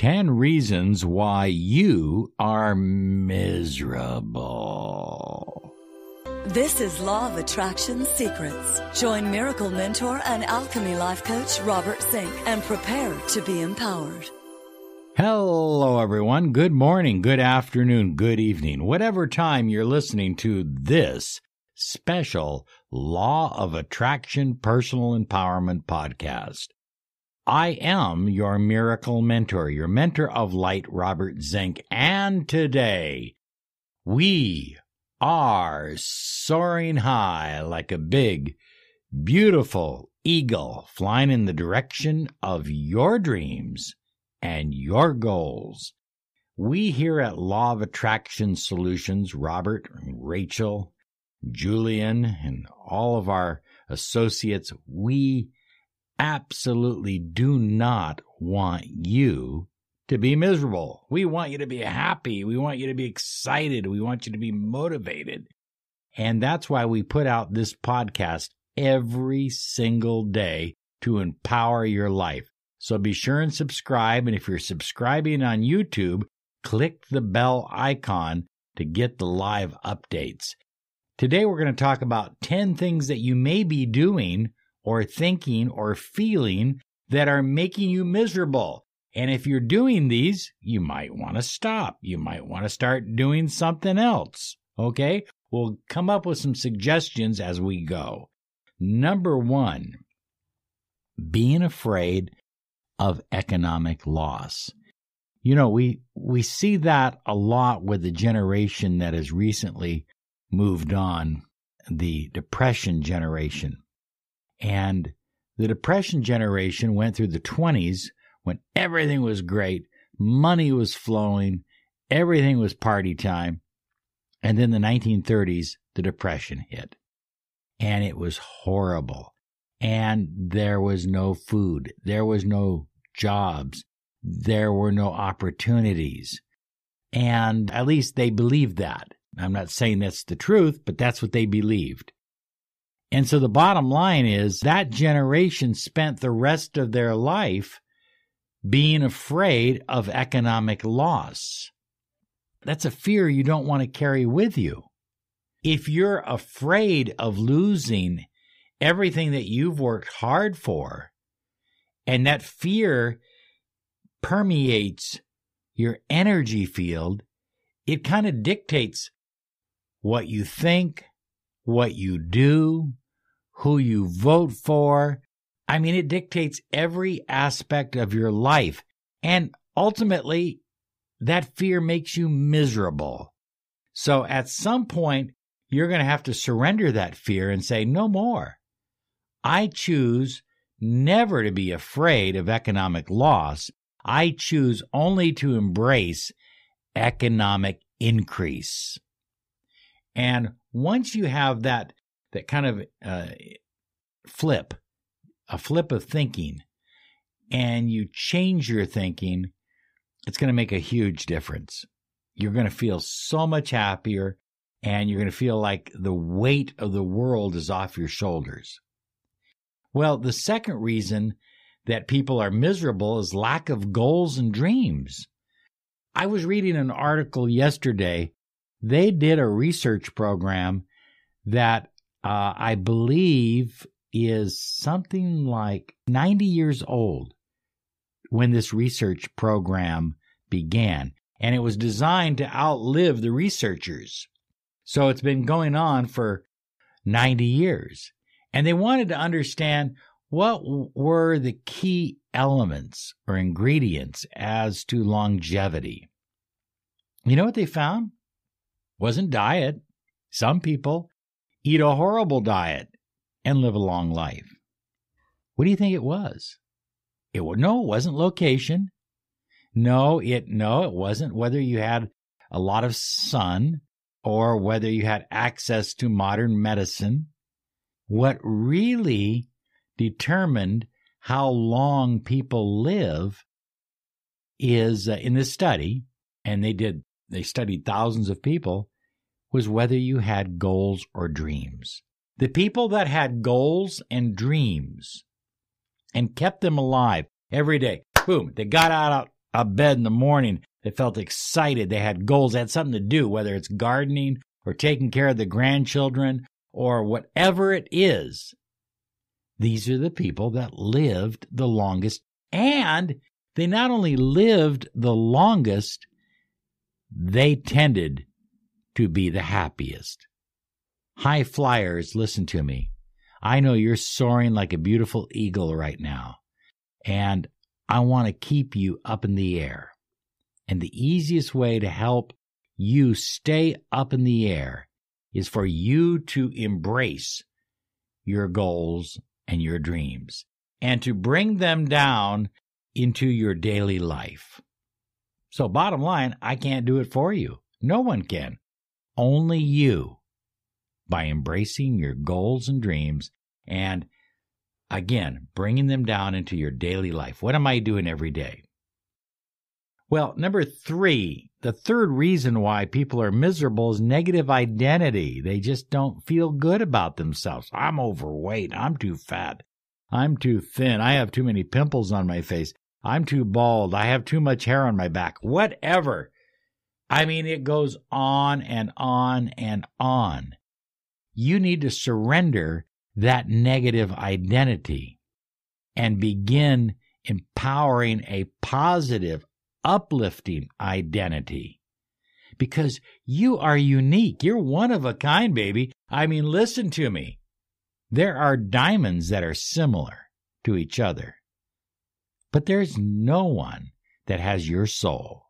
10 reasons why you are miserable. This is Law of Attraction Secrets. Join Miracle Mentor and Alchemy Life Coach Robert Zink and prepare to be empowered. Hello, everyone. Good morning, good afternoon, good evening, whatever time you're listening to this special Law of Attraction Personal Empowerment podcast. I am your miracle mentor, your mentor of light, Robert Zink. And today we are soaring high like a big, beautiful eagle flying in the direction of your dreams and your goals. We here at Law of Attraction Solutions, Robert, Rachel, Julian, and all of our associates, we absolutely do not want you to be miserable. We want you to be happy. We want you to be excited. We want you to be motivated. And that's why we put out this podcast every single day to empower your life. So be sure and subscribe. And if you're subscribing on YouTube, click the bell icon to get the live updates. Today, we're going to talk about 10 things that you may be doing or thinking or feeling that are making you miserable. And if you're doing these, you might want to stop. You might want to start doing something else. Okay? We'll come up with some suggestions as we go. Number one, being afraid of economic loss. You know, we, we see that a lot with the generation that has recently moved on, the depression generation. And the depression generation went through the 20s when everything was great, money was flowing, everything was party time. And then the 1930s, the depression hit. And it was horrible. And there was no food. There was no jobs. There were no opportunities. And at least they believed that. I'm not saying that's the truth, but that's what they believed. And so the bottom line is that generation spent the rest of their life being afraid of economic loss. That's a fear you don't want to carry with you. If you're afraid of losing everything that you've worked hard for, and that fear permeates your energy field, it kind of dictates what you think, what you do, who you vote for. I mean, it dictates every aspect of your life. And ultimately, that fear makes you miserable. So at some point, you're going to have to surrender that fear and say, no more. I choose never to be afraid of economic loss. I choose only to embrace economic increase. And once you have that that kind of uh, flip, a flip of thinking, and you change your thinking, it's going to make a huge difference. You're going to feel so much happier, and you're going to feel like the weight of the world is off your shoulders. Well, the second reason that people are miserable is lack of goals and dreams. I was reading an article yesterday. They did a research program that uh, I believe is something like 90 years old when this research program began. And it was designed to outlive the researchers. So it's been going on for 90 years. And they wanted to understand what were the key elements or ingredients as to longevity. You know what they found? Wasn't diet. Some people eat a horrible diet, and live a long life. What do you think it was? It no, it wasn't location. No, it no, it wasn't whether you had a lot of sun or whether you had access to modern medicine. What really determined how long people live is uh, in this study, and they did they studied thousands of people, was whether you had goals or dreams. The people that had goals and dreams and kept them alive every day, boom, they got out up bed in the morning. They felt excited. They had goals. They had something to do, whether it's gardening or taking care of the grandchildren or whatever it is. These are the people that lived the longest. And they not only lived the longest, they tended to be the happiest. High flyers, listen to me. I know you're soaring like a beautiful eagle right now, and I want to keep you up in the air. And the easiest way to help you stay up in the air is for you to embrace your goals and your dreams and to bring them down into your daily life. So, bottom line, I can't do it for you. No one can. Only you by embracing your goals and dreams and again, bringing them down into your daily life. What am I doing every day? Well, number three, the third reason why people are miserable is negative identity. They just don't feel good about themselves. I'm overweight. I'm too fat. I'm too thin. I have too many pimples on my face. I'm too bald. I have too much hair on my back. Whatever. I mean, it goes on and on and on. You need to surrender that negative identity and begin empowering a positive, uplifting identity. Because you are unique. You're one of a kind, baby. I mean, listen to me. There are diamonds that are similar to each other, but there's no one that has your soul.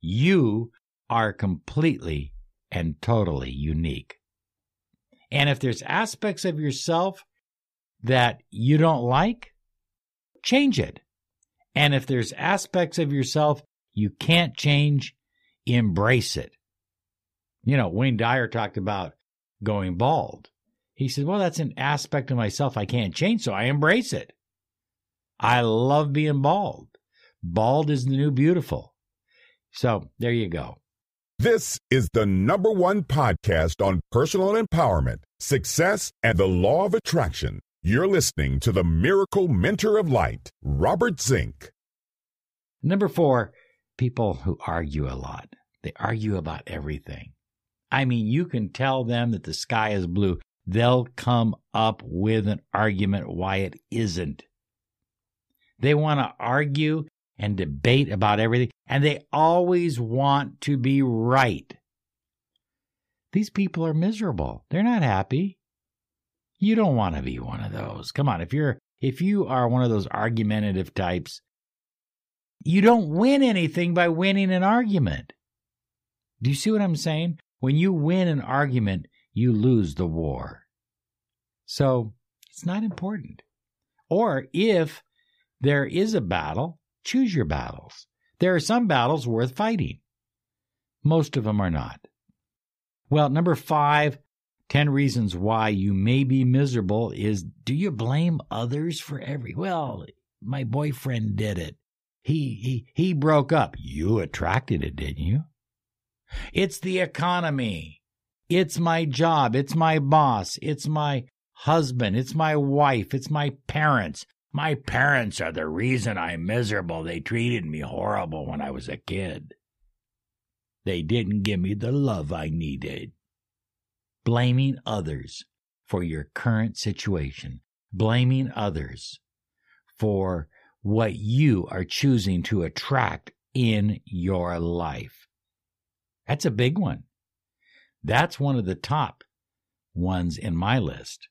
You are completely and totally unique. And if there's aspects of yourself that you don't like, change it. And if there's aspects of yourself you can't change, embrace it. You know, Wayne Dyer talked about going bald. He said, Well, that's an aspect of myself I can't change, so I embrace it. I love being bald. Bald is the new beautiful. So there you go. This is the number one podcast on personal empowerment, success, and the law of attraction. You're listening to the Miracle Mentor of Light, Robert Zink. Number four, people who argue a lot. They argue about everything. I mean, you can tell them that the sky is blue. They'll come up with an argument why it isn't. They want to argue and debate about everything, and they always want to be right. These people are miserable. They're not happy. You don't want to be one of those. Come on, if you're if you are one of those argumentative types, you don't win anything by winning an argument. Do you see what I'm saying? When you win an argument, you lose the war. So, it's not important. Or if there is a battle, Choose your battles. There are some battles worth fighting. Most of them are not. Well, number five, 10 reasons why you may be miserable is do you blame others for every well my boyfriend did it. He he he broke up. You attracted it didn't you? It's the economy. It's my job. It's my boss. It's my husband. It's my wife. It's my parents my parents are the reason I'm miserable. They treated me horrible when I was a kid. They didn't give me the love I needed. Blaming others for your current situation, blaming others for what you are choosing to attract in your life. That's a big one. That's one of the top ones in my list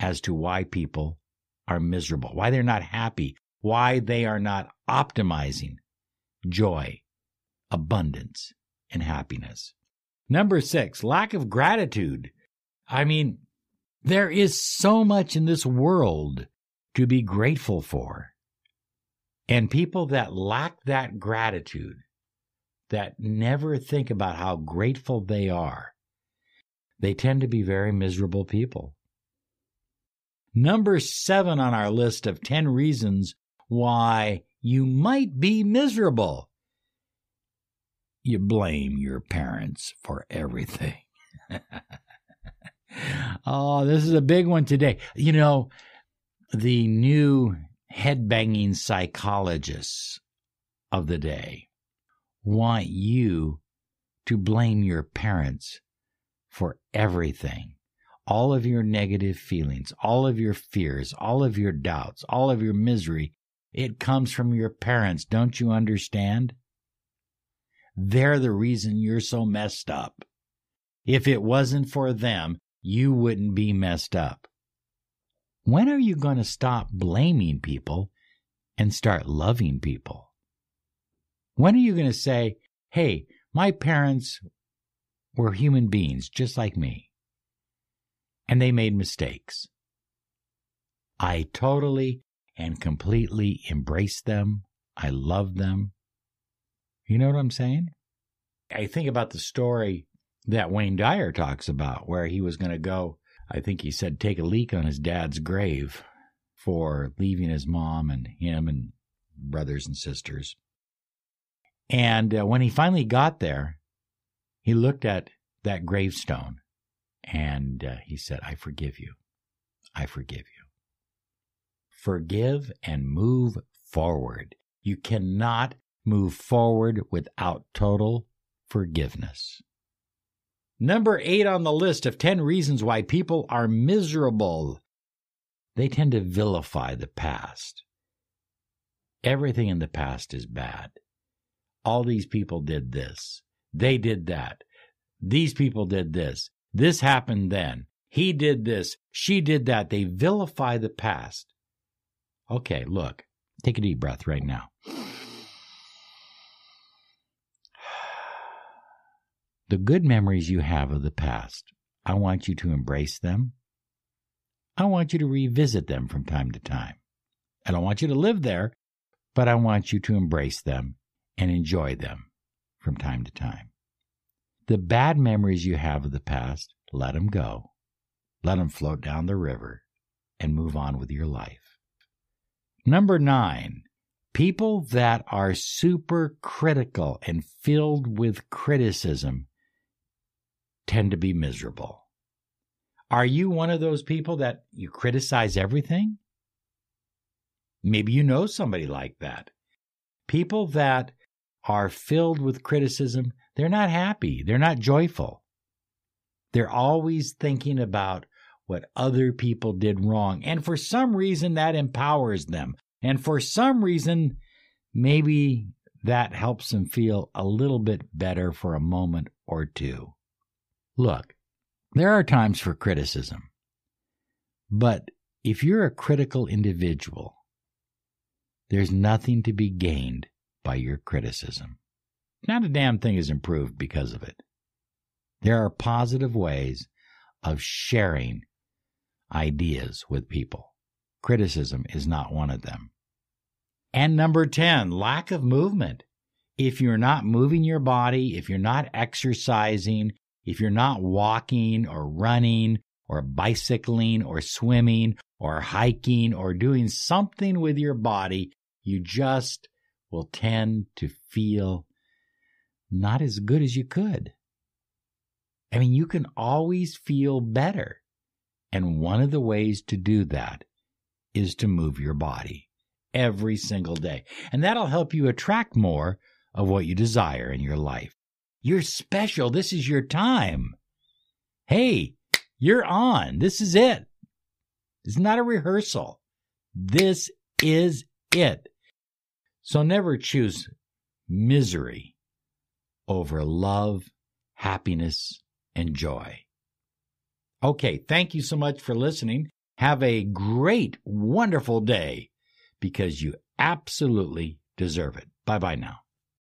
as to why people are miserable, why they're not happy, why they are not optimizing joy, abundance, and happiness. Number six, lack of gratitude. I mean, there is so much in this world to be grateful for. And people that lack that gratitude, that never think about how grateful they are, they tend to be very miserable people. Number seven on our list of 10 reasons why you might be miserable. You blame your parents for everything. oh, this is a big one today. You know, the new headbanging psychologists of the day want you to blame your parents for everything. All of your negative feelings, all of your fears, all of your doubts, all of your misery, it comes from your parents. Don't you understand? They're the reason you're so messed up. If it wasn't for them, you wouldn't be messed up. When are you going to stop blaming people and start loving people? When are you going to say, hey, my parents were human beings just like me, and they made mistakes. I totally and completely embrace them. I love them. You know what I'm saying? I think about the story that Wayne Dyer talks about, where he was going to go, I think he said, take a leak on his dad's grave for leaving his mom and him and brothers and sisters. And uh, when he finally got there, he looked at that gravestone and uh, he said, I forgive you. I forgive you. Forgive and move forward. You cannot move forward without total forgiveness. Number eight on the list of 10 reasons why people are miserable. They tend to vilify the past. Everything in the past is bad. All these people did this. They did that. These people did this. This happened then. He did this. She did that. They vilify the past. Okay, look, take a deep breath right now. The good memories you have of the past, I want you to embrace them. I want you to revisit them from time to time. I don't want you to live there, but I want you to embrace them and enjoy them from time to time. The bad memories you have of the past, let them go. Let them float down the river and move on with your life. Number nine, people that are super critical and filled with criticism tend to be miserable. Are you one of those people that you criticize everything? Maybe you know somebody like that. People that are filled with criticism, they're not happy. They're not joyful. They're always thinking about what other people did wrong. And for some reason, that empowers them. And for some reason, maybe that helps them feel a little bit better for a moment or two. Look, there are times for criticism. But if you're a critical individual, there's nothing to be gained by your criticism. Not a damn thing is improved because of it. There are positive ways of sharing ideas with people. Criticism is not one of them. And number 10, lack of movement. If you're not moving your body, if you're not exercising, if you're not walking or running or bicycling or swimming or hiking or doing something with your body, you just will tend to feel not as good as you could. I mean, you can always feel better. And one of the ways to do that is to move your body every single day. And that'll help you attract more of what you desire in your life. You're special. This is your time. Hey, you're on. This is it. It's not a rehearsal. This is it. So never choose misery over love, happiness, and joy. Okay, thank you so much for listening. Have a great, wonderful day because you absolutely deserve it. Bye bye now.